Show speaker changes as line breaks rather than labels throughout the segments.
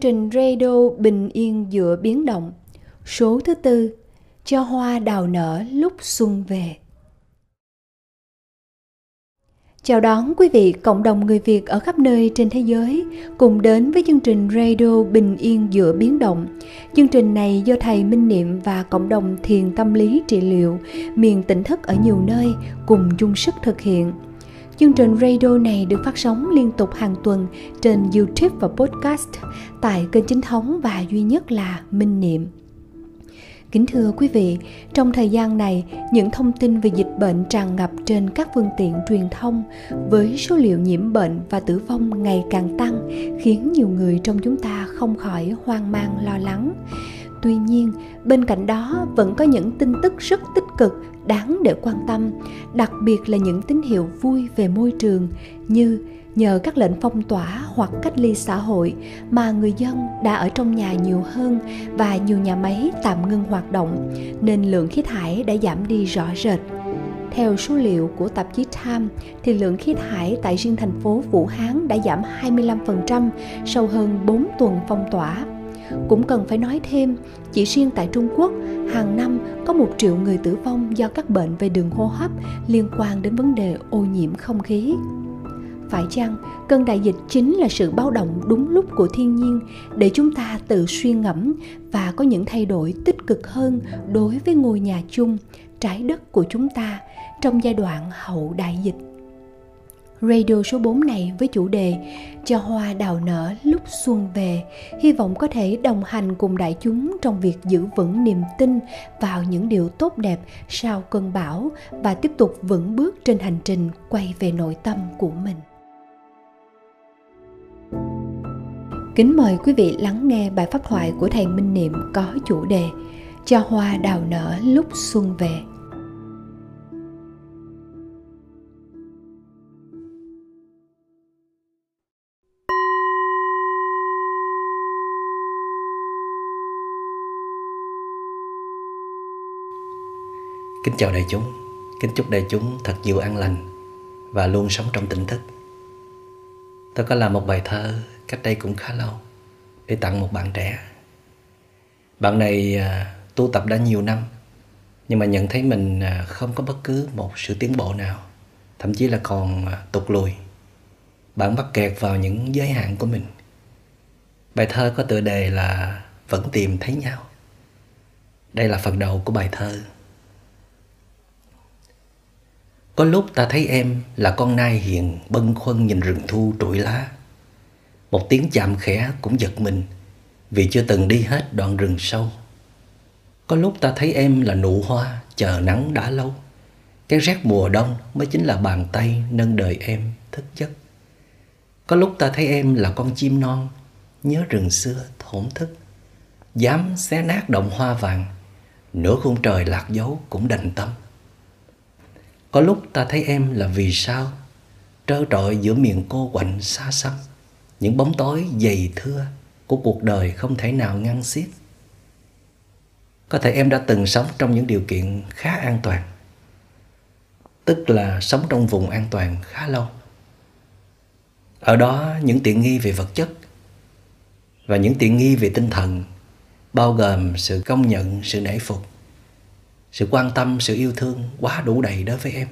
Chương trình Radio Bình Yên giữa biến động Số thứ tư, Cho hoa đào nở lúc xuân về Chào đón quý vị, cộng đồng người Việt ở khắp nơi trên thế giới cùng đến với chương trình Radio Bình Yên giữa biến động. Chương trình này do thầy Minh Niệm và cộng đồng thiền tâm lý trị liệu, miền tỉnh thức ở nhiều nơi cùng chung sức thực hiện. Chương trình radio này được phát sóng liên tục hàng tuần trên YouTube và podcast tại kênh chính thống và duy nhất là Minh Niệm. Kính thưa quý vị, trong thời gian này, những thông tin về dịch bệnh tràn ngập trên các phương tiện truyền thông với số liệu nhiễm bệnh và tử vong ngày càng tăng khiến nhiều người trong chúng ta không khỏi hoang mang lo lắng. Tuy nhiên, bên cạnh đó vẫn có những tin tức rất tích cực đáng để quan tâm, đặc biệt là những tín hiệu vui về môi trường như nhờ các lệnh phong tỏa hoặc cách ly xã hội mà người dân đã ở trong nhà nhiều hơn và nhiều nhà máy tạm ngưng hoạt động nên lượng khí thải đã giảm đi rõ rệt. Theo số liệu của tạp chí Time thì lượng khí thải tại riêng thành phố Vũ Hán đã giảm 25% sau hơn 4 tuần phong tỏa cũng cần phải nói thêm, chỉ riêng tại Trung Quốc, hàng năm có một triệu người tử vong do các bệnh về đường hô hấp liên quan đến vấn đề ô nhiễm không khí. Phải chăng cơn đại dịch chính là sự báo động đúng lúc của thiên nhiên để chúng ta tự suy ngẫm và có những thay đổi tích cực hơn đối với ngôi nhà chung, trái đất của chúng ta trong giai đoạn hậu đại dịch? Radio số 4 này với chủ đề Cho hoa đào nở lúc xuân về Hy vọng có thể đồng hành cùng đại chúng trong việc giữ vững niềm tin vào những điều tốt đẹp sau cơn bão và tiếp tục vững bước trên hành trình quay về nội tâm của mình. Kính mời quý vị lắng nghe bài pháp thoại của Thầy Minh Niệm có chủ đề Cho hoa đào nở lúc xuân về.
Kính chào đại chúng, kính chúc đại chúng thật nhiều an lành và luôn sống trong tỉnh thức. Tôi có làm một bài thơ cách đây cũng khá lâu để tặng một bạn trẻ. Bạn này à, tu tập đã nhiều năm nhưng mà nhận thấy mình à, không có bất cứ một sự tiến bộ nào, thậm chí là còn à, tụt lùi. Bạn mắc kẹt vào những giới hạn của mình. Bài thơ có tựa đề là Vẫn tìm thấy nhau. Đây là phần đầu của bài thơ. Có lúc ta thấy em là con nai hiền bâng khuâng nhìn rừng thu trụi lá. Một tiếng chạm khẽ cũng giật mình vì chưa từng đi hết đoạn rừng sâu. Có lúc ta thấy em là nụ hoa chờ nắng đã lâu. Cái rét mùa đông mới chính là bàn tay nâng đời em thức giấc. Có lúc ta thấy em là con chim non nhớ rừng xưa thổn thức. Dám xé nát động hoa vàng, nửa khung trời lạc dấu cũng đành tâm. Có lúc ta thấy em là vì sao? Trơ trọi giữa miền cô quạnh xa xăm. Những bóng tối dày thưa Của cuộc đời không thể nào ngăn xiết. Có thể em đã từng sống trong những điều kiện khá an toàn. Tức là sống trong vùng an toàn khá lâu. Ở đó những tiện nghi về vật chất Và những tiện nghi về tinh thần Bao gồm sự công nhận, sự nể phục sự quan tâm, sự yêu thương quá đủ đầy đối với em.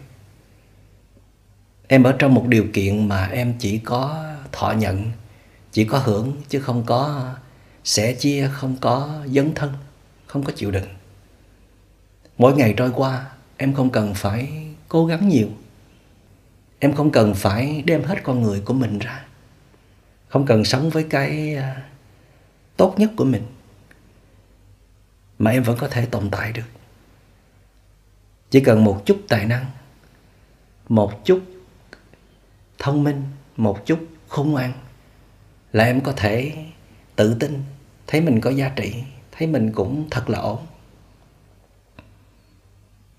Em ở trong một điều kiện mà em chỉ có thọ nhận, chỉ có hưởng chứ không có sẻ chia, không có dấn thân, không có chịu đựng. Mỗi ngày trôi qua, em không cần phải cố gắng nhiều. Em không cần phải đem hết con người của mình ra. Không cần sống với cái à, tốt nhất của mình mà em vẫn có thể tồn tại được chỉ cần một chút tài năng, một chút thông minh, một chút khôn ngoan là em có thể tự tin thấy mình có giá trị, thấy mình cũng thật là ổn.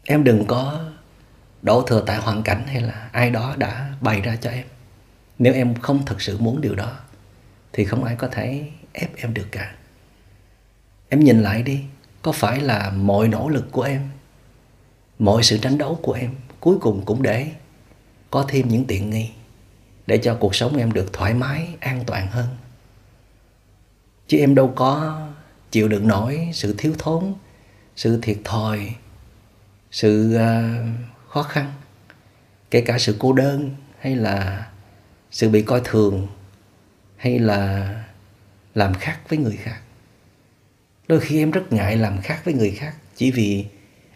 Em đừng có đổ thừa tại hoàn cảnh hay là ai đó đã bày ra cho em. Nếu em không thật sự muốn điều đó, thì không ai có thể ép em được cả. Em nhìn lại đi, có phải là mọi nỗ lực của em mọi sự tranh đấu của em cuối cùng cũng để có thêm những tiện nghi để cho cuộc sống em được thoải mái, an toàn hơn. Chứ em đâu có chịu đựng nổi sự thiếu thốn, sự thiệt thòi, sự ờ, khó khăn, kể cả sự cô đơn hay là sự bị coi thường hay là làm khác với người khác. Đôi khi em rất ngại làm khác với người khác chỉ vì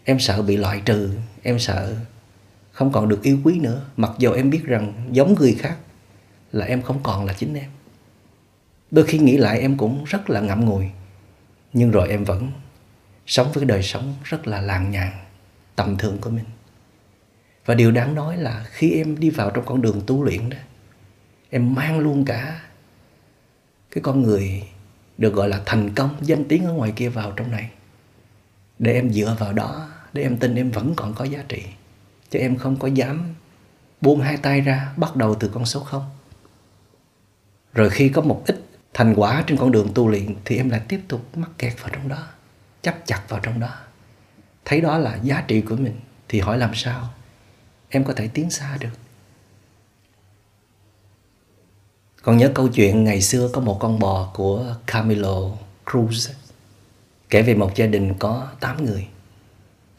em sợ bị loại trừ, em sợ không còn được yêu quý nữa. Mặc dù em biết rằng giống người khác là em không còn là chính em. Đôi khi nghĩ lại em cũng rất là ngậm ngùi. Nhưng rồi em vẫn sống với đời sống rất là làng nhàn tầm thường của mình. Và điều đáng nói là khi em đi vào trong con đường tu luyện đó, em mang luôn cả cái con người được gọi là thành công, danh tiếng ở ngoài kia vào trong này để em dựa vào đó, để em tin em vẫn còn có giá trị. Chứ em không có dám buông hai tay ra, bắt đầu từ con số không. Rồi khi có một ít thành quả trên con đường tu luyện, thì em lại tiếp tục mắc kẹt vào trong đó, chấp chặt vào trong đó. Thấy đó là giá trị của mình, thì hỏi làm sao? Em có thể tiến xa được. Còn nhớ câu chuyện ngày xưa có một con bò của Camilo Cruz kể về một gia đình có 8 người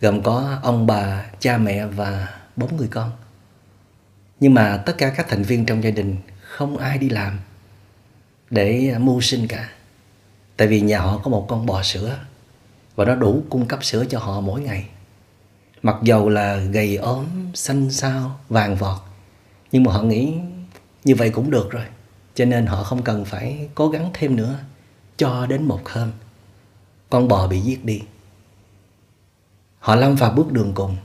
gồm có ông bà, cha mẹ và bốn người con. Nhưng mà tất cả các thành viên trong gia đình không ai đi làm để mưu sinh cả. Tại vì nhà họ có một con bò sữa và nó đủ cung cấp sữa cho họ mỗi ngày. Mặc dầu là gầy ốm, xanh xao, vàng vọt, nhưng mà họ nghĩ như vậy cũng được rồi. Cho nên họ không cần phải cố gắng thêm nữa cho đến một hôm con bò bị giết đi. Họ lâm vào bước đường cùng,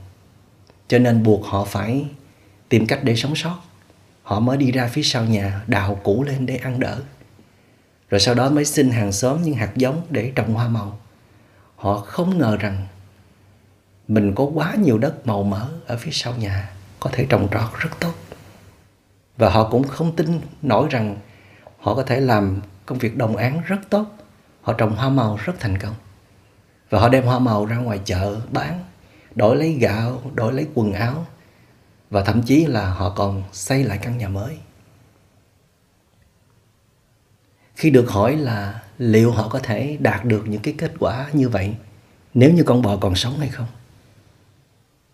cho nên buộc họ phải tìm cách để sống sót. Họ mới đi ra phía sau nhà đào củ lên để ăn đỡ. Rồi sau đó mới xin hàng xóm những hạt giống để trồng hoa màu. Họ không ngờ rằng mình có quá nhiều đất màu mỡ ở phía sau nhà có thể trồng trọt rất tốt. Và họ cũng không tin nổi rằng họ có thể làm công việc đồng án rất tốt. Họ trồng hoa màu rất thành công. Và họ đem hoa màu ra ngoài chợ bán, đổi lấy gạo, đổi lấy quần áo. Và thậm chí là họ còn xây lại căn nhà mới. Khi được hỏi là liệu họ có thể đạt được những cái kết quả như vậy nếu như con bò còn sống hay không?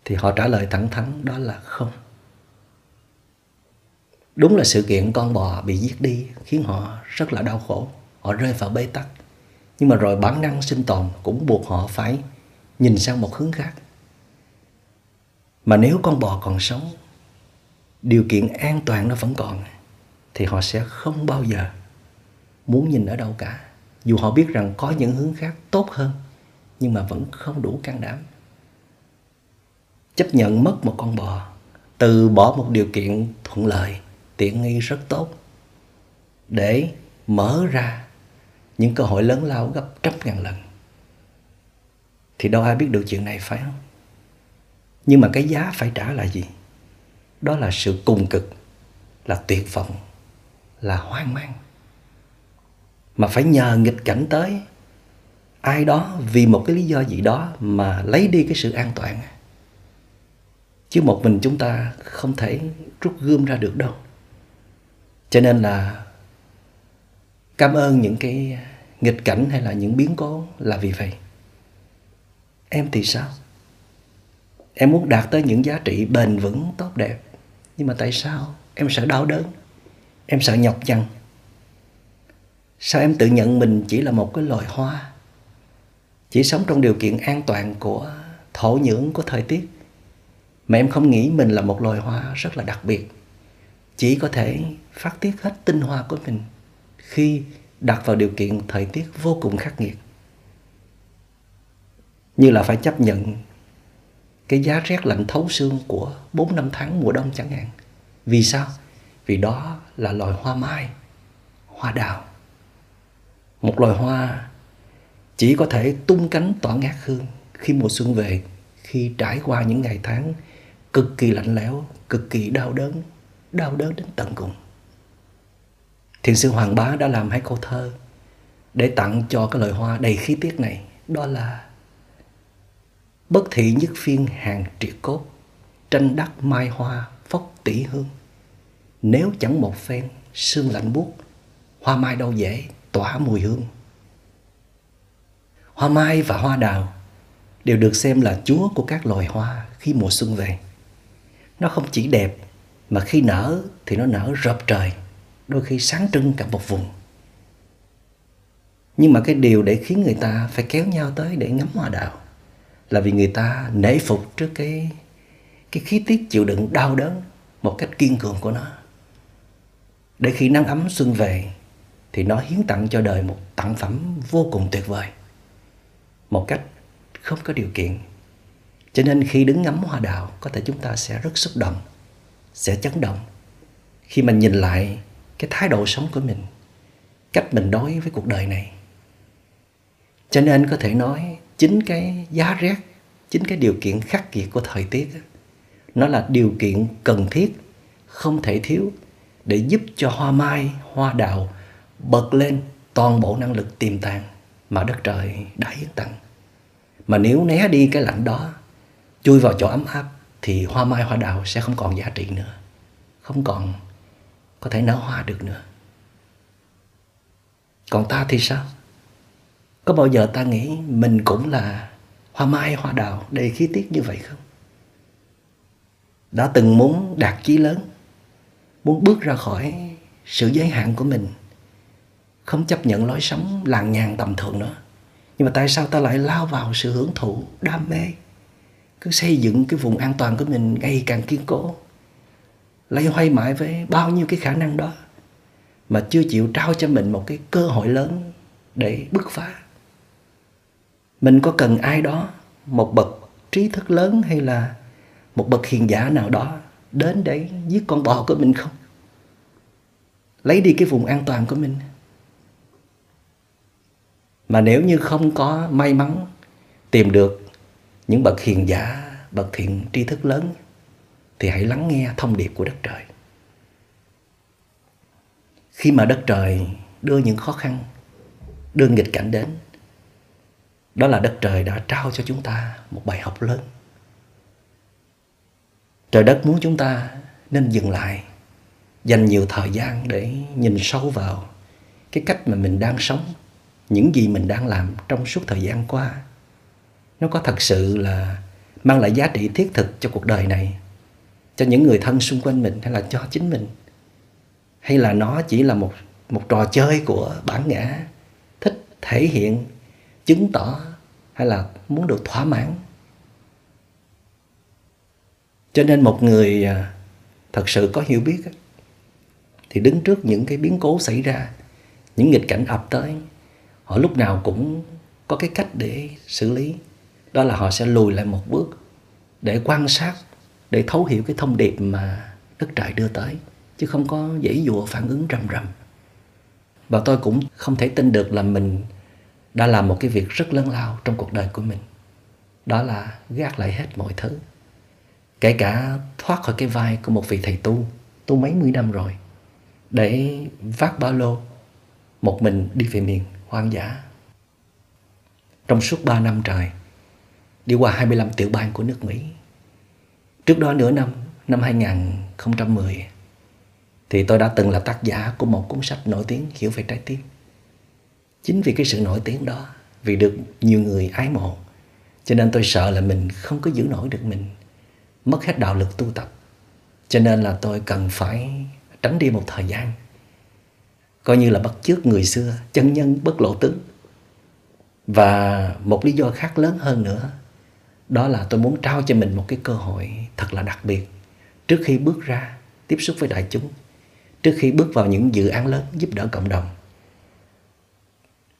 Thì họ trả lời thẳng thắn đó là không. Đúng là sự kiện con bò bị giết đi khiến họ rất là đau khổ. Họ rơi vào bế tắc. Nhưng mà rồi bản năng sinh tồn cũng buộc họ phải nhìn sang một hướng khác. Mà nếu con bò còn sống, điều kiện an toàn nó vẫn còn, thì họ sẽ không bao giờ muốn nhìn ở đâu cả. Dù họ biết rằng có những hướng khác tốt hơn, nhưng mà vẫn không đủ can đảm. Chấp nhận mất một con bò, từ bỏ một điều kiện thuận lợi, tiện nghi rất tốt, để mở ra những cơ hội lớn lao gấp trăm ngàn lần. Thì đâu ai biết được chuyện này, phải không? Nhưng mà cái giá phải trả là gì? Đó là sự cùng cực, là tuyệt vọng, là hoang mang. Mà phải nhờ nghịch cảnh tới, ai đó vì một cái lý do gì đó mà lấy đi cái sự an toàn. Chứ một mình chúng ta không thể rút gươm ra được đâu. Cho nên là cảm ơn những cái nghịch cảnh hay là những biến cố là vì vậy. Em thì sao? Em muốn đạt tới những giá trị bền vững, tốt đẹp. Nhưng mà tại sao em sợ đau đớn? Em sợ nhọc nhằn. Sao em tự nhận mình chỉ là một cái loài hoa? Chỉ sống trong điều kiện an toàn của thổ nhưỡng của thời tiết. Mà em không nghĩ mình là một loài hoa rất là đặc biệt. Chỉ có thể phát tiết hết tinh hoa của mình khi đặt vào điều kiện thời tiết vô cùng khắc nghiệt như là phải chấp nhận cái giá rét lạnh thấu xương của 4 năm tháng mùa đông chẳng hạn. Vì sao? Vì đó là loài hoa mai, hoa đào. Một loài hoa chỉ có thể tung cánh tỏa ngát hương khi mùa xuân về, khi trải qua những ngày tháng cực kỳ lạnh lẽo, cực kỳ đau đớn, đau đớn đến tận cùng. Thiền sư Hoàng Bá đã làm hai câu thơ để tặng cho cái loài hoa đầy khí tiết này. Đó là Bất thị nhất phiên hàng triệt cốt, tranh đắc mai hoa phóc tỷ hương. Nếu chẳng một phen sương lạnh buốt, hoa mai đâu dễ tỏa mùi hương. Hoa mai và hoa đào đều được xem là chúa của các loài hoa khi mùa xuân về. Nó không chỉ đẹp mà khi nở thì nó nở rợp trời, đôi khi sáng trưng cả một vùng. Nhưng mà cái điều để khiến người ta phải kéo nhau tới để ngắm hoa đào là vì người ta nể phục trước cái cái khí tiết chịu đựng đau đớn một cách kiên cường của nó. Để khi nắng ấm xuân về thì nó hiến tặng cho đời một tặng phẩm vô cùng tuyệt vời. Một cách không có điều kiện. Cho nên khi đứng ngắm hoa đào có thể chúng ta sẽ rất xúc động, sẽ chấn động. Khi mình nhìn lại cái thái độ sống của mình, cách mình đối với cuộc đời này. Cho nên có thể nói chính cái giá rét, chính cái điều kiện khắc nghiệt của thời tiết nó là điều kiện cần thiết, không thể thiếu để giúp cho hoa mai, hoa đào bật lên toàn bộ năng lực tiềm tàng mà đất trời đã hiến tặng. Mà nếu né đi cái lạnh đó, chui vào chỗ ấm áp thì hoa mai hoa đào sẽ không còn giá trị nữa. Không còn có thể nở hoa được nữa. Còn ta thì sao? Có bao giờ ta nghĩ mình cũng là hoa mai hoa đào đầy khí tiết như vậy không? Đã từng muốn đạt chí lớn, muốn bước ra khỏi sự giới hạn của mình, không chấp nhận lối sống làng nhàn tầm thường nữa nhưng mà tại sao ta lại lao vào sự hưởng thụ đam mê cứ xây dựng cái vùng an toàn của mình ngày càng kiên cố lấy hoay mãi với bao nhiêu cái khả năng đó, mà chưa chịu trao cho mình một cái cơ hội lớn để bứt phá. Mình có cần ai đó, một bậc trí thức lớn hay là một bậc hiền giả nào đó đến để giết con bò của mình không? Lấy đi cái vùng an toàn của mình. Mà nếu như không có may mắn tìm được những bậc hiền giả, bậc thiện tri thức lớn thì hãy lắng nghe thông điệp của đất trời. Khi mà đất trời đưa những khó khăn, đưa nghịch cảnh đến, đó là đất trời đã trao cho chúng ta một bài học lớn. Trời đất muốn chúng ta nên dừng lại, dành nhiều thời gian để nhìn sâu vào cái cách mà mình đang sống, những gì mình đang làm trong suốt thời gian qua. Nó có thật sự là mang lại giá trị thiết thực cho cuộc đời này cho những người thân xung quanh mình hay là cho chính mình? Hay là nó chỉ là một một trò chơi của bản ngã, thích thể hiện, chứng tỏ hay là muốn được thỏa mãn? Cho nên một người à, thật sự có hiểu biết thì đứng trước những cái biến cố xảy ra, những nghịch cảnh ập tới, họ lúc nào cũng có cái cách để xử lý. Đó là họ sẽ lùi lại một bước để quan sát để thấu hiểu cái thông điệp mà đất trời đưa tới chứ không có dễ dụa phản ứng rầm rầm và tôi cũng không thể tin được là mình đã làm một cái việc rất lớn lao trong cuộc đời của mình đó là gác lại hết mọi thứ kể cả thoát khỏi cái vai của một vị thầy tu tu mấy mươi năm rồi để vác ba lô một mình đi về miền hoang dã. Trong suốt 3 năm trời, đi qua 25 tiểu bang của nước Mỹ. Trước đó nửa năm, năm 2010, thì tôi đã từng là tác giả của một cuốn sách nổi tiếng hiểu về trái tim. Chính vì cái sự nổi tiếng đó, vì được nhiều người ái mộ, cho nên tôi sợ là mình không có giữ nổi được mình, mất hết đạo lực tu tập. Cho nên là tôi cần phải tránh đi một thời gian coi như là bắt chước người xưa chân nhân bất lộ tướng và một lý do khác lớn hơn nữa đó là tôi muốn trao cho mình một cái cơ hội thật là đặc biệt. Trước khi bước ra, tiếp xúc với đại chúng, trước khi bước vào những dự án lớn giúp đỡ cộng đồng.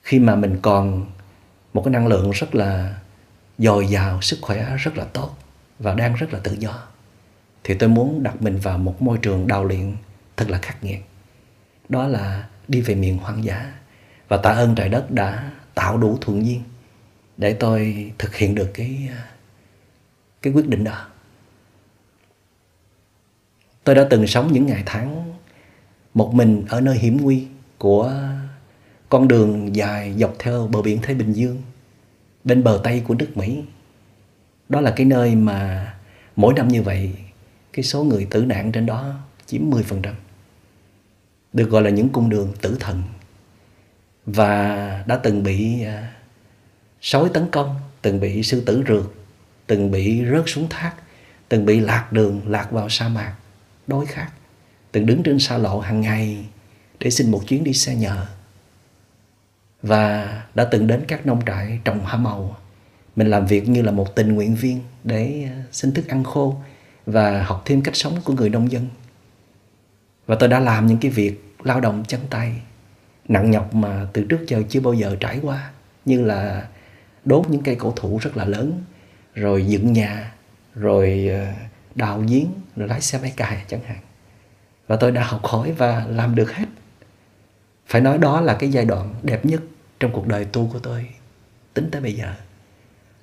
Khi mà mình còn một cái năng lượng rất là dồi dào, sức khỏe rất là tốt và đang rất là tự do, thì tôi muốn đặt mình vào một môi trường đào luyện thật là khắc nghiệt. Đó là đi về miền hoang dã và tạ ơn trời đất đã tạo đủ thuận duyên để tôi thực hiện được cái cái quyết định đó. Tôi đã từng sống những ngày tháng một mình ở nơi hiểm nguy của con đường dài dọc theo bờ biển Thái Bình Dương, bên bờ Tây của nước Mỹ. Đó là cái nơi mà mỗi năm như vậy, cái số người tử nạn trên đó chiếm 10% được gọi là những cung đường tử thần. Và đã từng bị à, sói tấn công, từng bị sư tử rượt từng bị rớt xuống thác, từng bị lạc đường, lạc vào sa mạc, đói khát, từng đứng trên xa lộ hàng ngày để xin một chuyến đi xe nhờ. Và đã từng đến các nông trại trồng hoa màu. Mình làm việc như là một tình nguyện viên để ờ, xin thức ăn khô và học thêm cách sống của người nông dân. Và tôi đã làm những cái việc lao động chân tay, nặng nhọc mà từ trước giờ chưa bao giờ trải qua, như là đốt những cây cổ thụ rất là lớn rồi dựng nhà, rồi ờ, đào giếng rồi lái xe máy cày chẳng hạn. Và tôi đã học hỏi và làm được hết. Phải nói đó là cái giai đoạn đẹp nhất trong cuộc đời tu của tôi, tính tới bây giờ.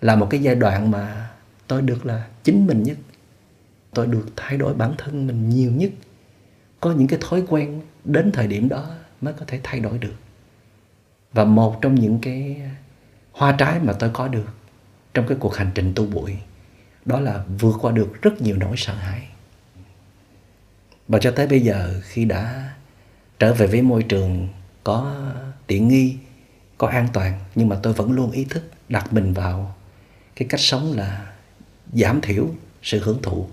Là một cái giai đoạn mà tôi được là chính mình nhất. Tôi được thay đổi bản thân mình nhiều nhất. Có những cái thói quen đến thời điểm đó mới có thể thay đổi được. Và một trong những cái hoa trái mà tôi có được trong cái cuộc hành trình tu bụi, đó là vượt qua được rất nhiều nỗi sợ hãi. Và cho tới bây giờ, khi đã trở về với môi trường có tiện nghi, có an toàn, nhưng mà tôi vẫn luôn ý thức đặt mình vào cái cách sống là giảm thiểu sự hưởng thụ,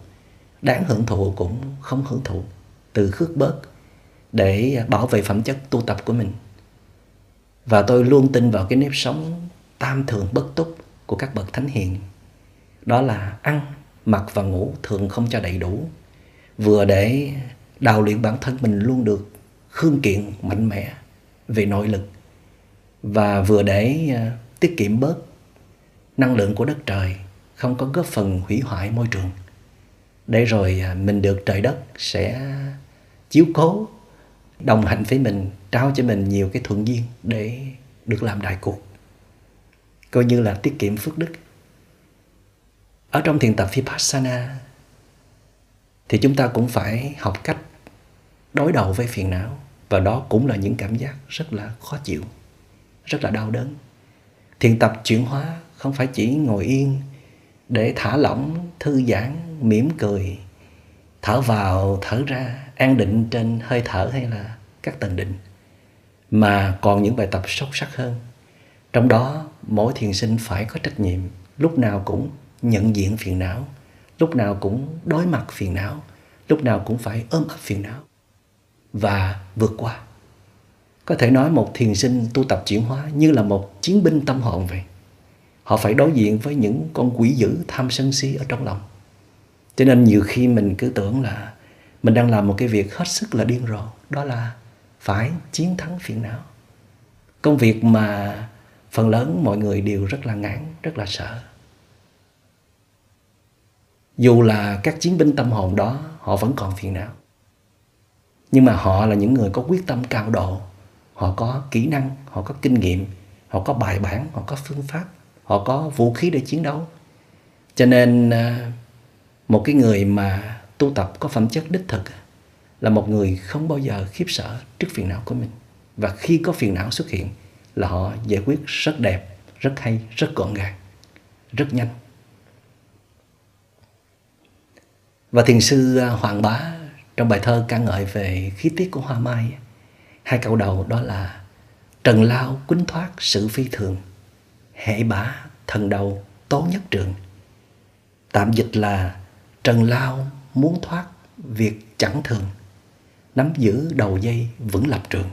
đáng hưởng thụ cũng không hưởng thụ, từ khước bớt để bảo vệ phẩm chất tu tập của mình. Và tôi luôn tin vào cái nếp sống tam thường bất túc của các bậc thánh hiền. Đó là ăn, mặc và ngủ thường không cho đầy đủ. Vừa để đào luyện bản thân mình luôn được khương kiện, mạnh mẽ về nội lực. Và vừa để à, tiết kiệm bớt năng lượng của đất trời, không có góp phần hủy hoại môi trường. Để rồi à, mình được trời đất sẽ chiếu cố, đồng hành với mình, trao cho mình nhiều cái thuận duyên để được làm đại cuộc coi như là tiết kiệm phước đức. Ở trong thiền tập vipassana, thì chúng ta cũng phải học cách đối đầu với phiền não. Và đó cũng là những cảm giác rất là khó chịu, rất là đau đớn. Thiền tập chuyển hóa không phải chỉ ngồi yên để thả lỏng, thư giãn, mỉm cười, thở vào, thở ra, an định trên hơi thở hay là các tầng định, mà còn những bài tập sâu sắc hơn trong đó, mỗi thiền sinh phải có trách nhiệm, lúc nào cũng nhận diện phiền não, lúc nào cũng đối mặt phiền não, lúc nào cũng phải ôm ấp phiền não và vượt qua. Có thể nói một thiền sinh tu tập chuyển hóa như là một chiến binh tâm hồn vậy. Họ phải đối diện với những con quỷ dữ tham sân si ở trong lòng. Cho nên nhiều khi mình cứ tưởng là mình đang làm một cái việc hết sức là điên rồ, đó là phải chiến thắng phiền não. Công việc mà phần lớn mọi người đều rất là ngán, rất là sợ. Dù là các chiến binh tâm hồn đó, họ vẫn còn phiền não. Nhưng mà họ là những người có quyết tâm cao độ. Họ có kỹ năng, họ có kinh nghiệm, họ có bài bản, họ có phương pháp, họ có vũ khí để chiến đấu. Cho nên à, một cái người mà tu tập có phẩm chất đích thực là một người không bao giờ khiếp sợ trước phiền não của mình. Và khi có phiền não xuất hiện là họ giải quyết rất đẹp, rất hay, rất gọn gàng, rất nhanh. Và thiền sư à, hoàng bá trong bài thơ ca ngợi về khí tiết của hoa mai, hai câu đầu đó là, trần lao quýnh thoát sự phi thường, hệ bá thần đầu tố nhất trường. Tạm dịch là, trần lao muốn thoát việc chẳng thường, nắm giữ đầu dây vững lập trường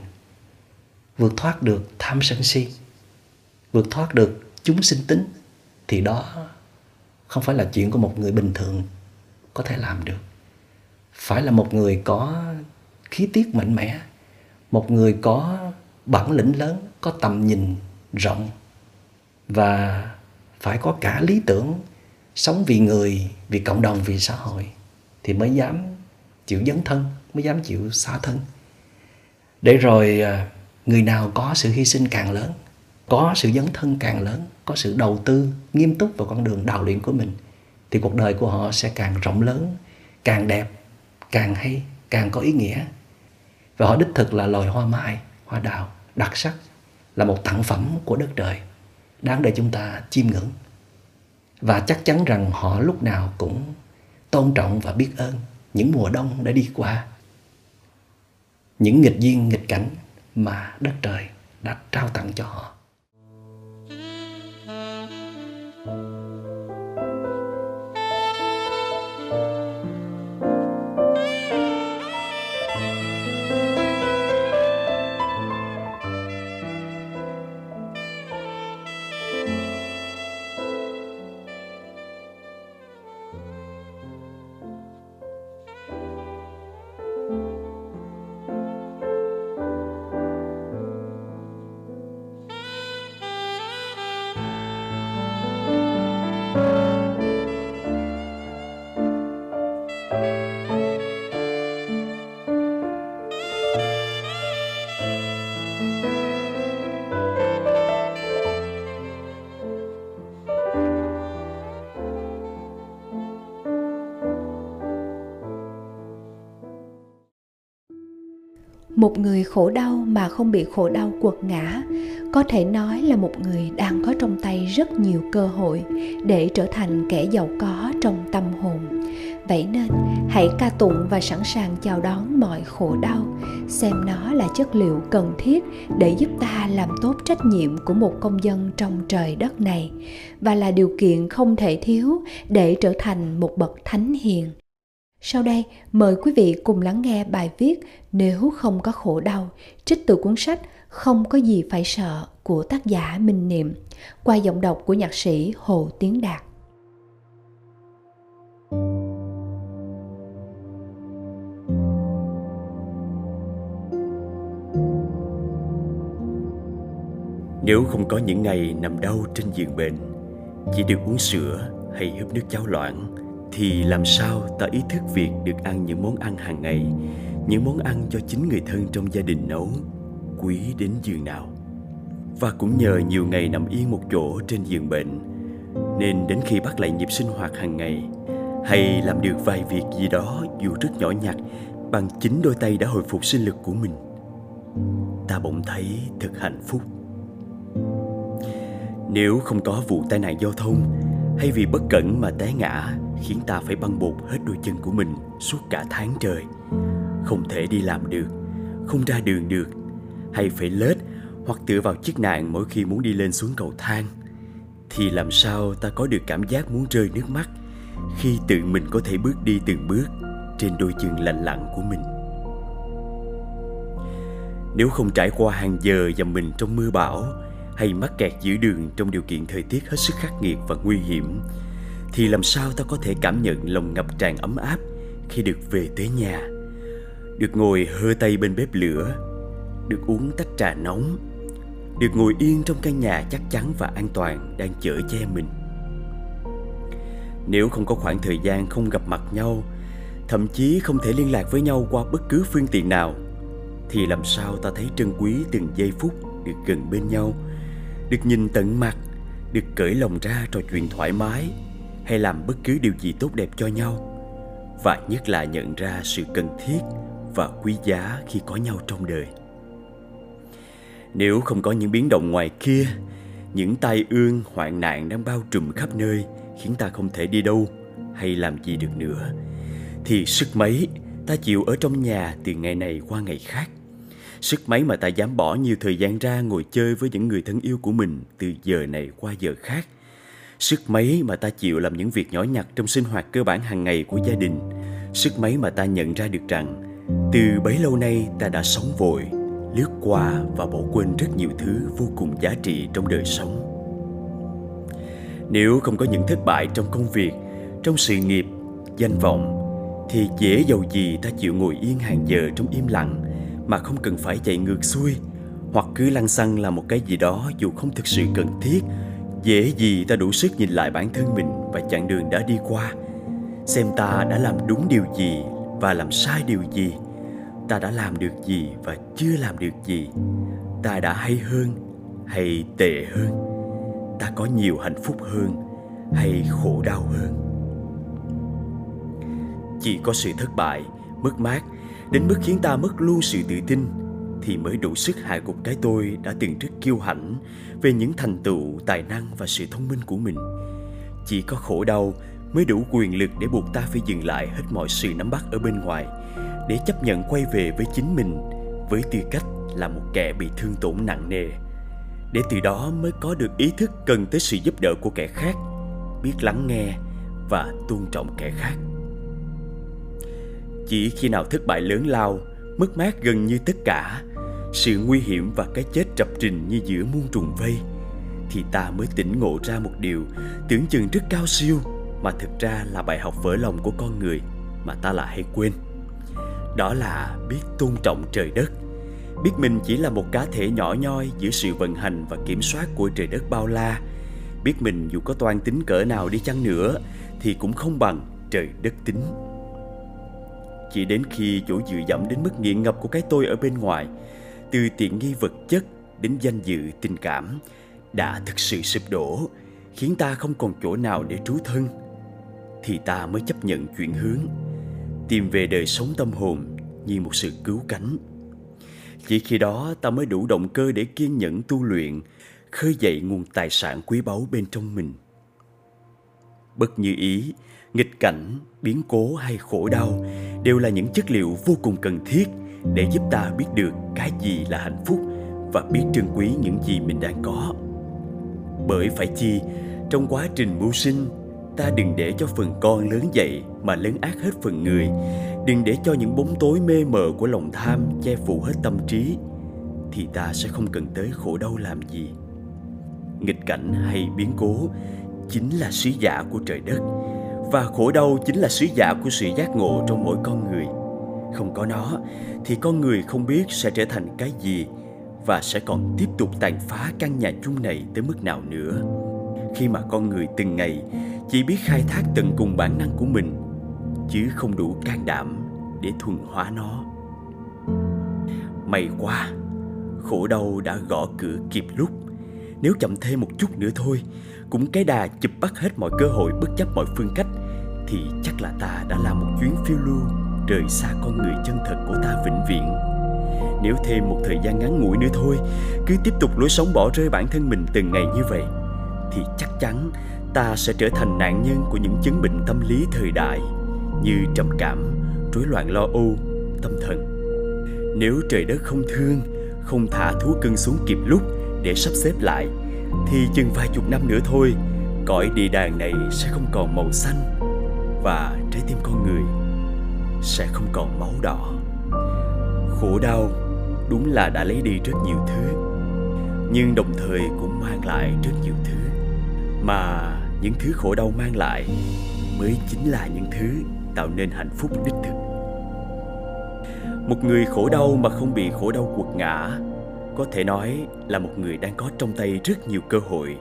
vượt thoát được tham sân si, vượt thoát được chúng sinh tính, thì đó không phải là chuyện của một người bình thường có thể làm được. Phải là một người có khí tiết mạnh mẽ, một người có bản lĩnh lớn, có tầm nhìn rộng, và phải có cả lý tưởng sống vì người, vì cộng đồng, vì xã hội, thì mới dám chịu dấn thân, mới dám chịu xa thân. Để rồi à, người nào có sự hy sinh càng lớn, có sự dấn thân càng lớn, có sự đầu tư nghiêm túc vào con đường đào luyện của mình, thì cuộc đời của họ sẽ càng rộng lớn, càng đẹp, càng hay, càng có ý nghĩa. Và họ đích thực là loài hoa mai, hoa đào, đặc sắc, là một tặng phẩm của đất trời, đáng để chúng ta chiêm ngưỡng. Và chắc chắn rằng họ lúc nào cũng tôn trọng và biết ơn những mùa đông đã đi qua, những nghịch duyên nghịch cảnh mà đất trời đã trao tặng cho họ.
Một người khổ đau mà không bị khổ đau quật ngã, có thể nói là một người đang có trong tay rất nhiều cơ hội để trở thành kẻ giàu có trong tâm hồn. Vậy nên, hãy ca tụng và sẵn sàng chào đón mọi khổ đau, xem nó là chất liệu cần thiết để giúp ta làm tốt trách nhiệm của một công dân trong trời đất này và là điều kiện không thể thiếu để trở thành một bậc thánh hiền sau đây, mời quý vị cùng lắng nghe bài viết nếu không có khổ đau, trích từ cuốn sách không có gì phải sợ của tác giả minh niệm, qua giọng đọc của nhạc sĩ hồ tiến đạt.
Nếu không có những ngày nằm đau trên giường bệnh, Chỉ được uống sữa hay húp nước cháo loãng thì làm sao ta ý thức việc được ăn những món ăn hàng ngày, Những món ăn do chính người thân trong gia đình nấu, Quý đến giường nào? Và cũng nhờ nhiều ngày nằm yên một chỗ trên giường bệnh, Nên đến khi bắt lại nhịp sinh hoạt hàng ngày, Hay làm được vài việc gì đó dù rất nhỏ nhặt Bằng chính đôi tay đã hồi phục sinh lực của mình, Ta bỗng thấy thật hạnh phúc. Nếu không có vụ tai nạn giao thông hay vì bất cẩn mà té ngã khiến ta phải băng bột hết đôi chân của mình suốt cả tháng trời, không thể đi làm được, không ra đường được, hay phải lết hoặc tựa vào chiếc nạn mỗi khi muốn đi lên xuống cầu thang, thì làm sao ta có được cảm giác muốn rơi nước mắt khi tự mình có thể bước đi từng bước trên đôi chân lạnh lặn của mình. Nếu không trải qua hàng giờ dầm mình trong mưa bão hay mắc kẹt giữa đường trong điều kiện thời tiết hết sức khắc nghiệt và nguy hiểm thì làm sao ta có thể cảm nhận lòng ngập tràn ấm áp khi được về tới nhà? Được ngồi hơ tay bên bếp lửa, được uống tách trà nóng, được ngồi yên trong căn nhà chắc chắn và an toàn đang chở che mình. Nếu không có khoảng thời gian không gặp mặt nhau, thậm chí không thể liên lạc với nhau qua bất cứ phương tiện nào, thì làm sao ta thấy trân quý từng giây phút được gần bên nhau, được nhìn tận mặt, được cởi lòng ra trò chuyện thoải mái hay làm bất cứ điều gì tốt đẹp cho nhau, và nhất là nhận ra sự cần thiết và quý giá khi có nhau trong đời nếu không có những biến động ngoài kia, những tai ương hoạn nạn đang bao trùm khắp nơi khiến ta không thể đi đâu hay làm gì được nữa, thì sức mấy ta chịu ở trong nhà từ ngày này qua ngày khác Sức mấy mà ta dám bỏ nhiều thời gian ra ngồi chơi với những người thân yêu của mình từ giờ này qua giờ khác. Sức mấy mà ta chịu làm những việc nhỏ nhặt trong sinh hoạt cơ bản hàng ngày của gia đình. Sức mấy mà ta nhận ra được rằng từ bấy lâu nay ta đã sống vội, lướt qua và bỏ quên rất nhiều thứ vô cùng giá trị trong đời sống. Nếu không có những thất bại trong công việc, trong sự nghiệp, danh vọng thì dễ dầu gì ta chịu ngồi yên hàng giờ trong im lặng mà không cần phải chạy ngược xuôi hoặc cứ lăn xăng làm một cái gì đó dù không thực sự cần thiết dễ gì ta đủ sức nhìn lại bản thân mình và chặng đường đã đi qua? Xem ta đã làm đúng điều gì và làm sai điều gì? Ta đã làm được gì và chưa làm được gì? Ta đã hay hơn hay tệ hơn? Ta có nhiều hạnh phúc hơn hay khổ đau hơn? Chỉ có sự thất bại, mất mát, đến mức khiến ta mất luôn sự tự tin thì mới đủ sức hại gục cái tôi đã từng rất kiêu hãnh về những thành tựu tài năng và sự thông minh của mình. Chỉ có khổ đau mới đủ quyền lực để buộc ta phải dừng lại hết mọi sự nắm bắt ở bên ngoài để chấp nhận quay về với chính mình với tư cách là một kẻ bị thương tổn nặng nề. Để từ đó mới có được ý thức cần tới sự giúp đỡ của kẻ khác biết lắng nghe và tôn trọng kẻ khác. Chỉ khi nào thất bại lớn lao, mất mát gần như tất cả, sự nguy hiểm và cái chết trập trình như giữa muôn trùng vây, thì ta mới tỉnh ngộ ra một điều tưởng chừng rất cao siêu mà thực ra là bài học vỡ lòng của con người mà ta lại hay quên. Đó là biết tôn trọng trời đất, biết mình chỉ là một cá thể nhỏ nhoi giữa sự vận hành và kiểm soát của trời đất bao la, biết mình dù có toan tính cỡ nào đi chăng nữa thì cũng không bằng trời đất tính. Chỉ đến khi chỗ dựa dẫm đến mức nghiện ngập của cái tôi ở bên ngoài từ tiện nghi vật chất đến danh dự tình cảm Đã thực sự sụp đổ Khiến ta không còn chỗ nào để trú thân Thì ta mới chấp nhận chuyển hướng Tìm về đời sống tâm hồn như một sự cứu cánh Chỉ khi đó ta mới đủ động cơ để kiên nhẫn tu luyện, khơi dậy nguồn tài sản quý báu bên trong mình. Bất như ý, nghịch cảnh, biến cố hay khổ đau đều là những chất liệu vô cùng cần thiết để giúp ta biết được cái gì là hạnh phúc và biết trân quý những gì mình đang có. Bởi phải chi, trong quá trình mưu sinh, ta đừng để cho phần con lớn dậy mà lớn ác hết phần người, đừng để cho những bóng tối mê mờ của lòng tham che phủ hết tâm trí, thì ta sẽ không cần tới khổ đau làm gì. Nghịch cảnh hay biến cố chính là sứ giả của trời đất và khổ đau chính là sứ giả của sự giác ngộ trong mỗi con người không có nó, thì con người không biết sẽ trở thành cái gì và sẽ còn tiếp tục tàn phá căn nhà chung này tới mức nào nữa. Khi mà con người từng ngày chỉ biết khai thác tận cùng bản năng của mình, chứ không đủ can đảm để thuần hóa nó. May quá, khổ đau đã gõ cửa kịp lúc. Nếu chậm thêm một chút nữa thôi, cũng cái đà chụp bắt hết mọi cơ hội, bất chấp mọi phương cách, thì chắc là ta đã làm một chuyến phiêu lưu rời xa con người chân thật của ta vĩnh viễn. Nếu thêm một thời gian ngắn ngủi nữa thôi, cứ tiếp tục lối sống bỏ rơi bản thân mình từng ngày như vậy, thì chắc chắn ta sẽ trở thành nạn nhân của những chứng bệnh tâm lý thời đại, như trầm cảm, rối loạn lo âu, tâm thần. Nếu trời đất không thương, không thả thú cưng xuống kịp lúc để sắp xếp lại, thì chừng vài chục năm nữa thôi, cõi địa đàng này sẽ không còn màu xanh và trái tim con người sẽ không còn máu đỏ. Khổ đau đúng là đã lấy đi rất nhiều thứ, nhưng đồng thời cũng mang lại rất nhiều thứ. Mà những thứ khổ đau mang lại mới chính là những thứ tạo nên hạnh phúc đích thực. Một người khổ đau mà không bị khổ đau quật ngã có thể nói là một người đang có trong tay rất nhiều cơ hội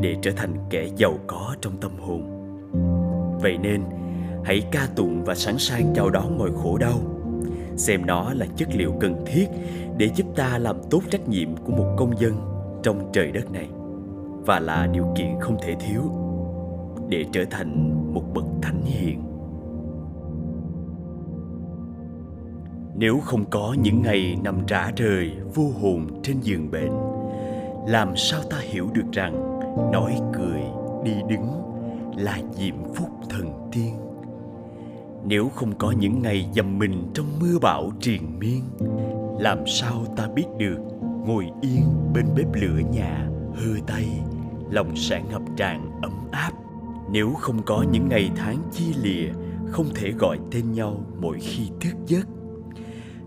để trở thành kẻ giàu có trong tâm hồn. Vậy nên hãy ca tụng và sẵn sàng chào đón mọi khổ đau. Xem nó là chất liệu cần thiết để giúp ta làm tốt trách nhiệm của một công dân trong trời đất này, và là điều kiện không thể thiếu để trở thành một bậc thánh hiền. Nếu không có những ngày nằm rã rời, vô hồn trên giường bệnh, làm sao ta hiểu được rằng nói cười, đi đứng là diệm phúc thần tiên? Nếu không có những ngày dầm mình trong mưa bão triền miên, làm sao ta biết được ngồi yên bên bếp lửa nhà, hơ tay, lòng sẽ ngập tràn ấm áp. Nếu không có những ngày tháng chia lìa, không thể gọi tên nhau mỗi khi thức giấc.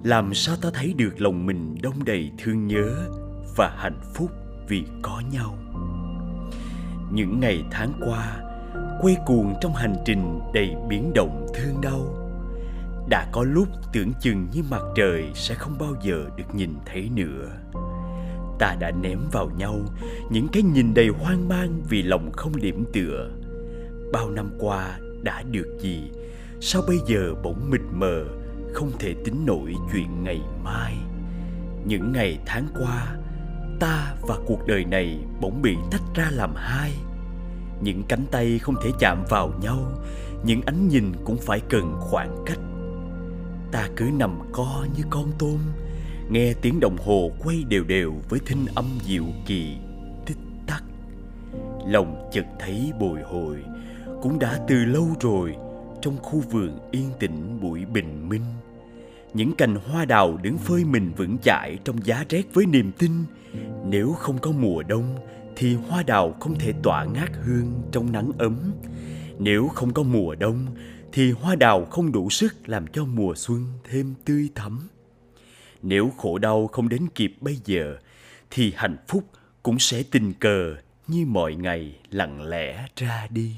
Làm sao ta thấy được lòng mình đông đầy thương nhớ và hạnh phúc vì có nhau? Những ngày tháng qua quay cuồng trong hành trình đầy biến động thương đau. Đã có lúc tưởng chừng như mặt trời sẽ không bao giờ được nhìn thấy nữa. Ta đã ném vào nhau những cái nhìn đầy hoang mang vì lòng không điểm tựa. Bao năm qua đã được gì? Sao bây giờ bỗng mịt mờ, không thể tính nổi chuyện ngày mai? Những ngày tháng qua, ta và cuộc đời này bỗng bị tách ra làm hai những cánh tay không thể chạm vào nhau, những ánh nhìn cũng phải cần khoảng cách. Ta cứ nằm co như con tôm, nghe tiếng đồng hồ quay đều đều với thinh âm dịu kỳ, tích tắc. Lòng chợt thấy bồi hồi, cũng đã từ lâu rồi, trong khu vườn yên tĩnh buổi bình minh. Những cành hoa đào đứng phơi mình vững chãi trong giá rét với niềm tin, nếu không có mùa đông thì hoa đào không thể tỏa ngát hương trong nắng ấm. Nếu không có mùa đông, thì hoa đào không đủ sức làm cho mùa xuân thêm tươi thắm. Nếu khổ đau không đến kịp bây giờ, thì hạnh phúc cũng sẽ tình cờ như mọi ngày lặng lẽ ra đi.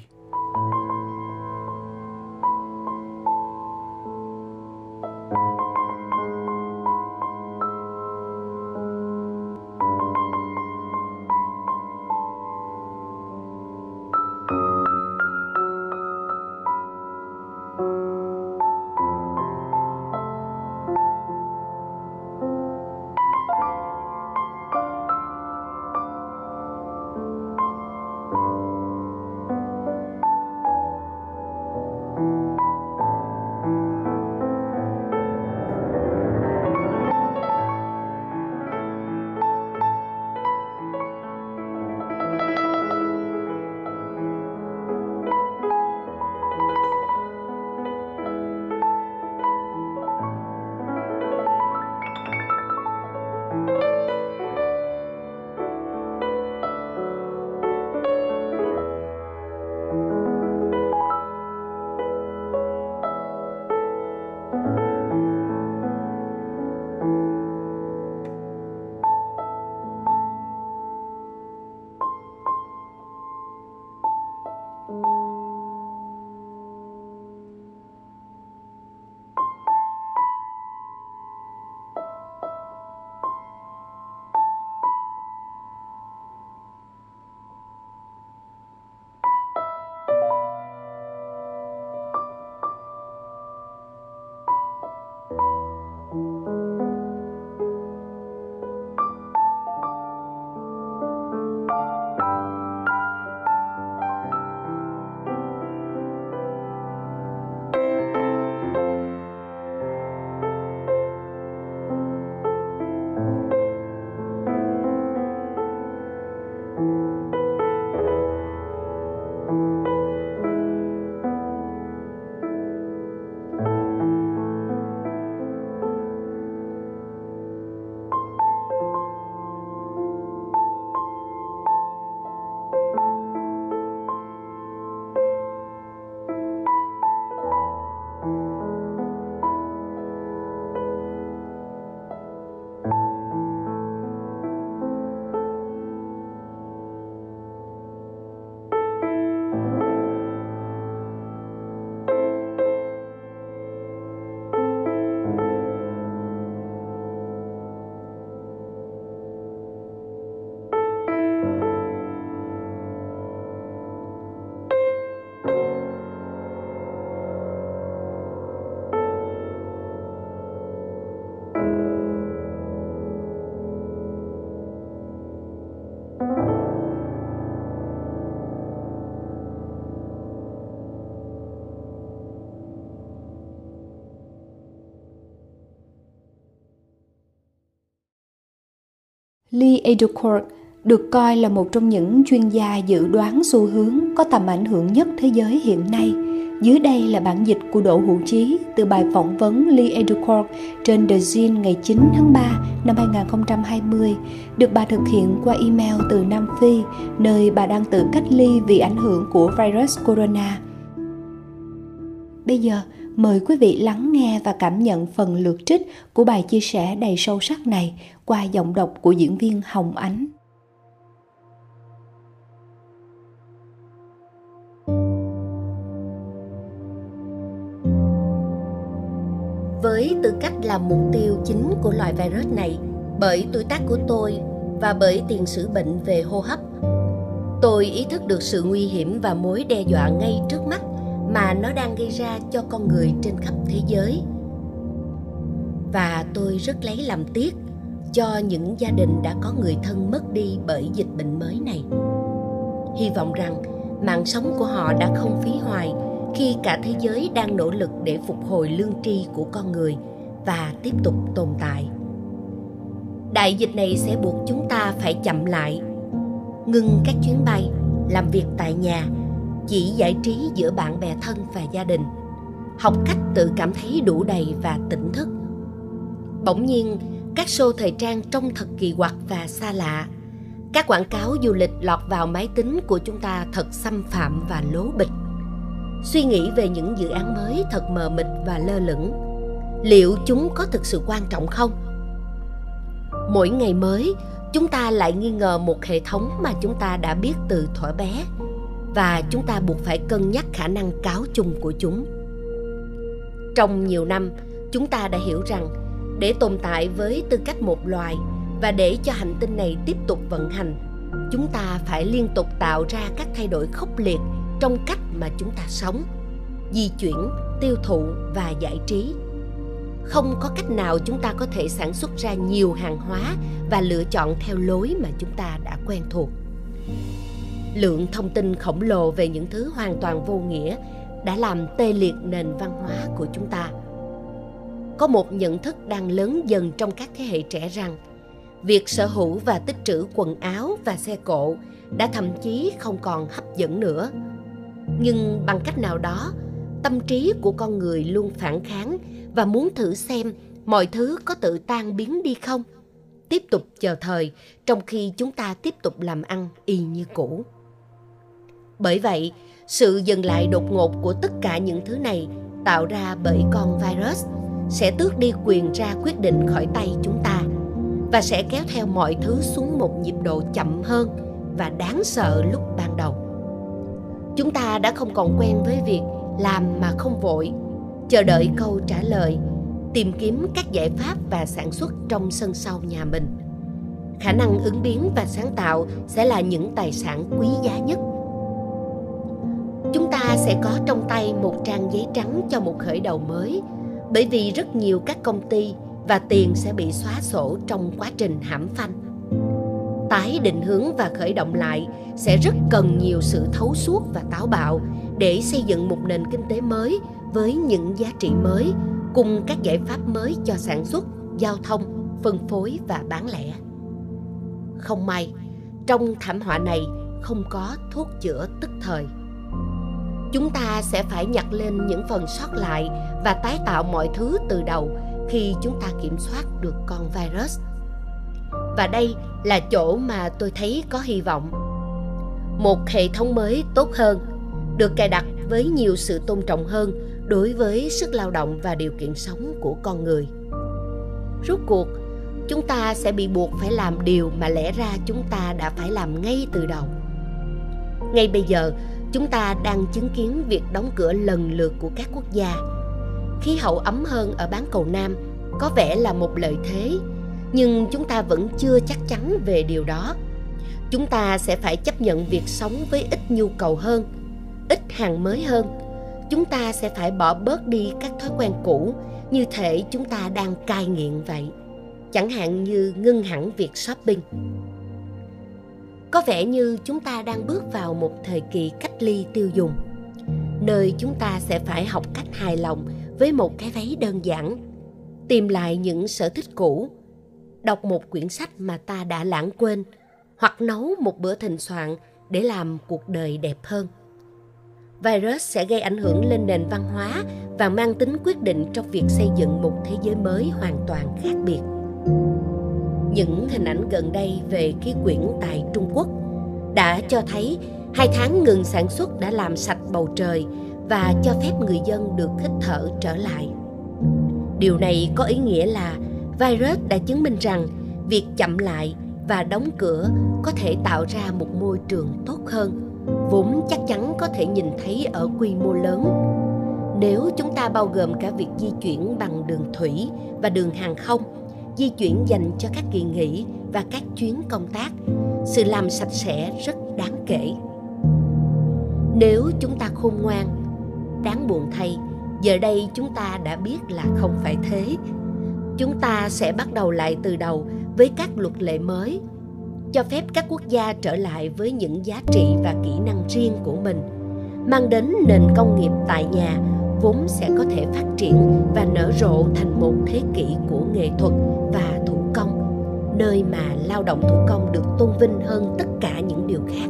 Lee Edelkort được coi là một trong những chuyên gia dự đoán xu hướng có tầm ảnh hưởng nhất thế giới hiện nay. Dưới đây là bản dịch của Đỗ Hữu Chí từ bài phỏng vấn Lee Edelkort trên The Zine ngày 9 tháng 3 năm 2020, được bà thực hiện qua email từ Nam Phi, nơi bà đang tự cách ly vì ảnh hưởng của virus corona. Bây giờ, mời quý vị lắng nghe và cảm nhận phần lượt trích của bài chia sẻ đầy sâu sắc này qua giọng đọc của diễn viên Hồng Ánh.
với tư cách là mục tiêu chính của loại virus này, bởi tuổi tác của tôi và bởi tiền sử bệnh về hô hấp, tôi ý thức được sự nguy hiểm và mối đe dọa ngay trước mắt mà nó đang gây ra cho con người trên khắp thế giới. Và tôi rất lấy làm tiếc cho những gia đình đã có người thân mất đi bởi dịch bệnh mới này. Hy vọng rằng mạng sống của họ đã không phí hoài khi cả thế giới đang nỗ lực để phục hồi lương tri của con người và tiếp tục tồn tại. Đại dịch này sẽ buộc chúng ta phải chậm lại, ngừng các chuyến bay, làm việc tại nhà chỉ giải trí giữa bạn bè thân và gia đình, học cách tự cảm thấy đủ đầy và tỉnh thức. Bỗng nhiên, các show thời trang trông thật kỳ quặc và xa lạ. Các quảng cáo du lịch lọt vào máy tính của chúng ta thật xâm phạm và lố bịch. Suy nghĩ về những dự án mới thật mờ mịt và lơ lửng. Liệu chúng có thực sự quan trọng không? Mỗi ngày mới, chúng ta lại nghi ngờ một hệ thống mà chúng ta đã biết từ thuở bé và chúng ta buộc phải cân nhắc khả năng cáo chung của chúng. Trong nhiều năm, chúng ta đã hiểu rằng để tồn tại với tư cách một loài và để cho hành tinh này tiếp tục vận hành, chúng ta phải liên tục tạo ra các thay đổi khốc liệt trong cách mà chúng ta sống, di chuyển, tiêu thụ và giải trí. Không có cách nào chúng ta có thể sản xuất ra nhiều hàng hóa và lựa chọn theo lối mà chúng ta đã quen thuộc lượng thông tin khổng lồ về những thứ hoàn toàn vô nghĩa đã làm tê liệt nền văn hóa của chúng ta. Có một nhận thức đang lớn dần trong các thế hệ trẻ rằng, việc sở hữu và tích trữ quần áo và xe cộ đã thậm chí không còn hấp dẫn nữa. Nhưng bằng cách nào đó, tâm trí của con người luôn phản kháng và muốn thử xem mọi thứ có tự tan biến đi không? Tiếp tục chờ thời trong khi chúng ta tiếp tục làm ăn y như cũ bởi vậy, sự dừng lại đột ngột của tất cả những thứ này tạo ra bởi con virus sẽ tước đi quyền ra quyết định khỏi tay chúng ta và sẽ kéo theo mọi thứ xuống một nhịp độ chậm hơn và đáng sợ lúc ban đầu. Chúng ta đã không còn quen với việc làm mà không vội, chờ đợi câu trả lời, tìm kiếm các giải pháp và sản xuất trong sân sau nhà mình. Khả năng ứng biến và sáng tạo sẽ là những tài sản quý giá nhất chúng ta sẽ có trong tay một trang giấy trắng cho một khởi đầu mới, bởi vì rất nhiều các công ty và tiền sẽ bị xóa sổ trong quá trình hãm phanh. Tái định hướng và khởi động lại sẽ rất cần nhiều sự thấu suốt và táo bạo để xây dựng một nền kinh tế mới với những giá trị mới, cùng các giải pháp mới cho sản xuất, giao thông, phân phối và bán lẻ. Không may, trong thảm họa này không có thuốc chữa tức thời chúng ta sẽ phải nhặt lên những phần sót lại và tái tạo mọi thứ từ đầu khi chúng ta kiểm soát được con virus. Và đây là chỗ mà tôi thấy có hy vọng. Một hệ thống mới tốt hơn, được cài đặt với nhiều sự tôn trọng hơn đối với sức lao động và điều kiện sống của con người. Rốt cuộc, chúng ta sẽ bị buộc phải làm điều mà lẽ ra chúng ta đã phải làm ngay từ đầu. Ngay bây giờ chúng ta đang chứng kiến việc đóng cửa lần lượt của các quốc gia. Khí hậu ấm hơn ở bán cầu nam, có vẻ là một lợi thế. Nhưng chúng ta vẫn chưa chắc chắn về điều đó. Chúng ta sẽ phải chấp nhận việc sống với ít nhu cầu hơn, ít hàng mới hơn. Chúng ta sẽ phải bỏ bớt đi các thói quen cũ, như thể chúng ta đang cai nghiện vậy. Chẳng hạn như ngưng hẳn việc shopping có vẻ như chúng ta đang bước vào một thời kỳ cách ly tiêu dùng. Nơi chúng ta sẽ phải học cách hài lòng với một cái váy đơn giản, tìm lại những sở thích cũ, đọc một quyển sách mà ta đã lãng quên, hoặc nấu một bữa thịnh soạn để làm cuộc đời đẹp hơn. Virus sẽ gây ảnh hưởng lên nền văn hóa và mang tính quyết định trong việc xây dựng một thế giới mới hoàn toàn khác biệt những hình ảnh gần đây về khí quyển tại trung quốc đã cho thấy hai tháng ngừng sản xuất đã làm sạch bầu trời và cho phép người dân được hít thở trở lại. Điều này có ý nghĩa là virus đã chứng minh rằng việc chậm lại và đóng cửa có thể tạo ra một môi trường tốt hơn, vốn chắc chắn có thể nhìn thấy ở quy mô lớn. Nếu chúng ta bao gồm cả việc di chuyển bằng đường thủy và đường hàng không di chuyển dành cho các kỳ nghỉ và các chuyến công tác. Sự làm sạch sẽ rất đáng kể. Nếu chúng ta khôn ngoan, đáng buồn thay, giờ đây chúng ta đã biết là không phải thế. Chúng ta sẽ bắt đầu lại từ đầu với các luật lệ mới, cho phép các quốc gia trở lại với những giá trị và kỹ năng riêng của mình, mang đến nền công nghiệp tại nhà vốn sẽ có thể phát triển và nở rộ thành một thế kỷ của nghệ thuật và thủ công, nơi mà lao động thủ công được tôn vinh hơn tất cả những điều khác.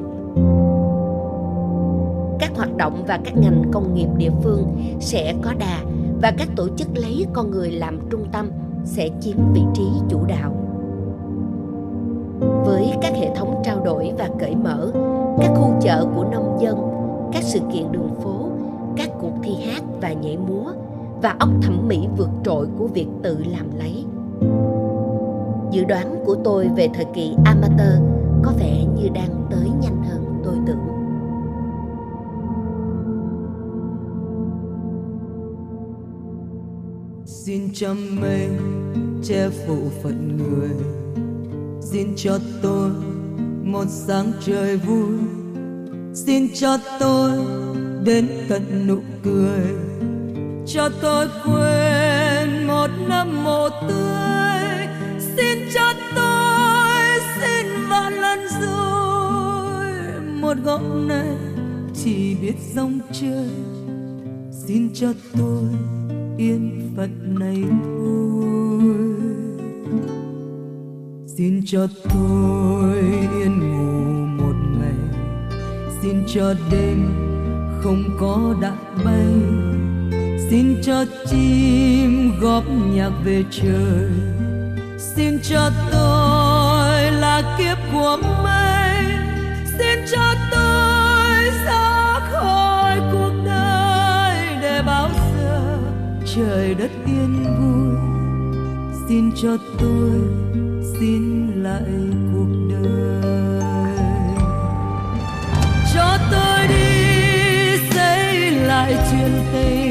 Các hoạt động và các ngành công nghiệp địa phương sẽ có đà và các tổ chức lấy con người làm trung tâm sẽ chiếm vị trí chủ đạo. Với các hệ thống trao đổi và cởi mở, các khu chợ của nông dân, các sự kiện đường phố các cuộc thi hát và nhảy múa, và óc thẩm mỹ vượt trội của việc tự làm lấy. Dự đoán của tôi về thời kỳ amateur có vẻ như đang tới nhanh hơn tôi tưởng.
Xin trăm mây che phủ phận người. Xin cho tôi một sáng trời vui. Xin cho tôi đến tận nụ cười. Cho tôi quên một năm một tươi. Xin cho tôi xin vạn lần rồi một góc này chỉ biết dòng chơi xin cho tôi yên phận này thôi xin cho tôi yên ngủ một ngày. Xin cho đêm không có đạn bay. Xin cho chim góp nhạc về trời. Xin cho tôi là kiếp của mây. Xin cho tôi ra khỏi cuộc đời để bao giờ trời đất yên vui. Xin cho tôi xin lại lại chuyện tình.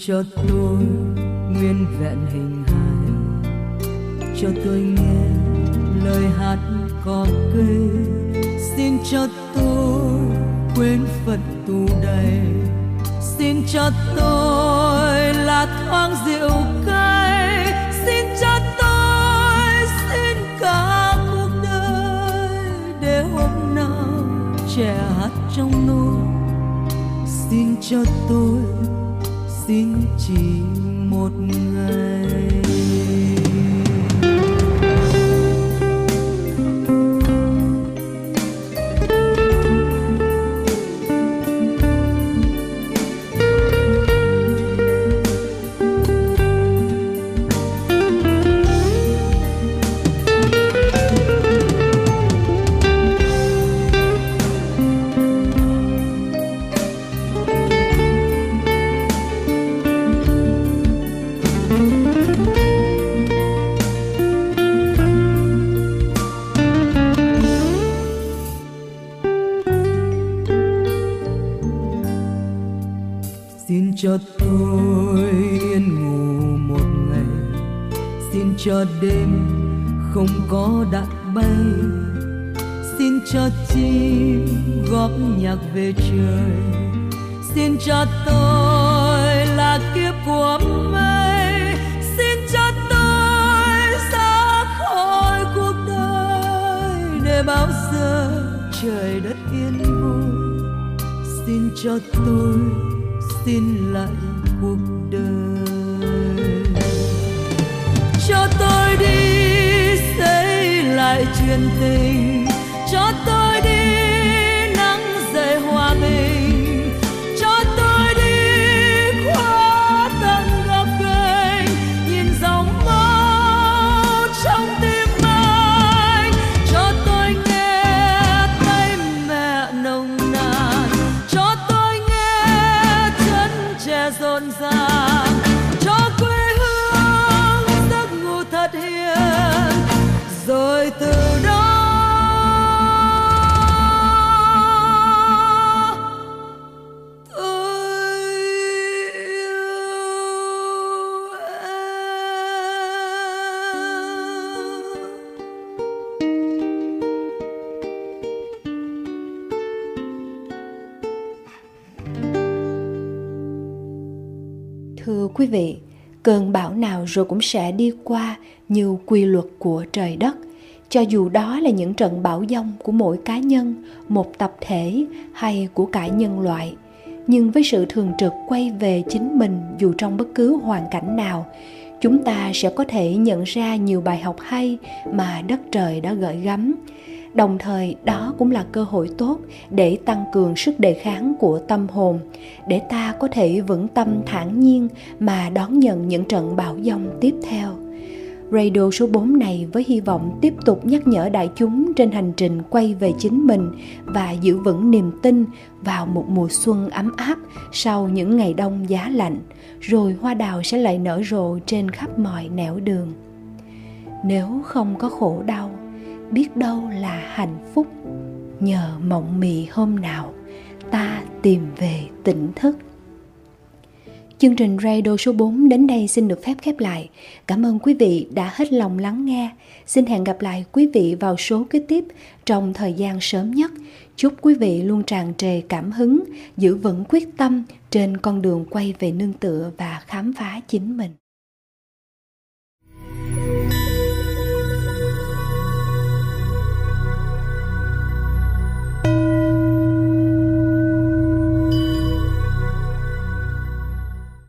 Cho tôi nguyên vẹn hình hài. Cho tôi nghe lời hát có cây xin cho tôi quên phật tù đầy. Xin cho tôi là thoáng rượu cay. Xin cho tôi, xin cả cuộc đời để hôm nào trẻ hát trong nôi xin cho tôi xin chỉ một ngày. cho tôi yên ngủ một ngày. Xin cho đêm không có đạn bay. Xin cho chim góp nhạc về trời. Xin cho tôi là kiếp của mây. Xin cho tôi ra khỏi cuộc đời. Để bao giờ trời đất yên vui. Xin cho tôi xin lại cuộc đời. Cho tôi đi xây lại chuyện tình. Cho tôi
vị, cơn bão nào rồi cũng sẽ đi qua như quy luật của trời đất. Cho dù đó là những trận bão giông của mỗi cá nhân, một tập thể hay của cả nhân loại. Nhưng với sự thường trực quay về chính mình dù trong bất cứ hoàn cảnh nào, chúng ta sẽ có thể nhận ra nhiều bài học hay mà đất trời đã gợi gắm đồng thời đó cũng là cơ hội tốt để tăng cường sức đề kháng của tâm hồn để ta có thể vững tâm thản nhiên mà đón nhận những trận bão giông tiếp theo Radio số 4 này với hy vọng tiếp tục nhắc nhở đại chúng trên hành trình quay về chính mình và giữ vững niềm tin vào một mùa xuân ấm áp sau những ngày đông giá lạnh, rồi hoa đào sẽ lại nở rộ trên khắp mọi nẻo đường. Nếu không có khổ đau, biết đâu là hạnh phúc. Nhờ mộng mị hôm nào, ta tìm về tỉnh thức. Chương trình Radio số 4 đến đây xin được phép khép lại. Cảm ơn quý vị đã hết lòng lắng nghe. Xin hẹn gặp lại quý vị vào số kế tiếp trong thời gian sớm nhất. Chúc quý vị luôn tràn trề cảm hứng, giữ vững quyết tâm trên con đường quay về nương tựa và khám phá chính mình.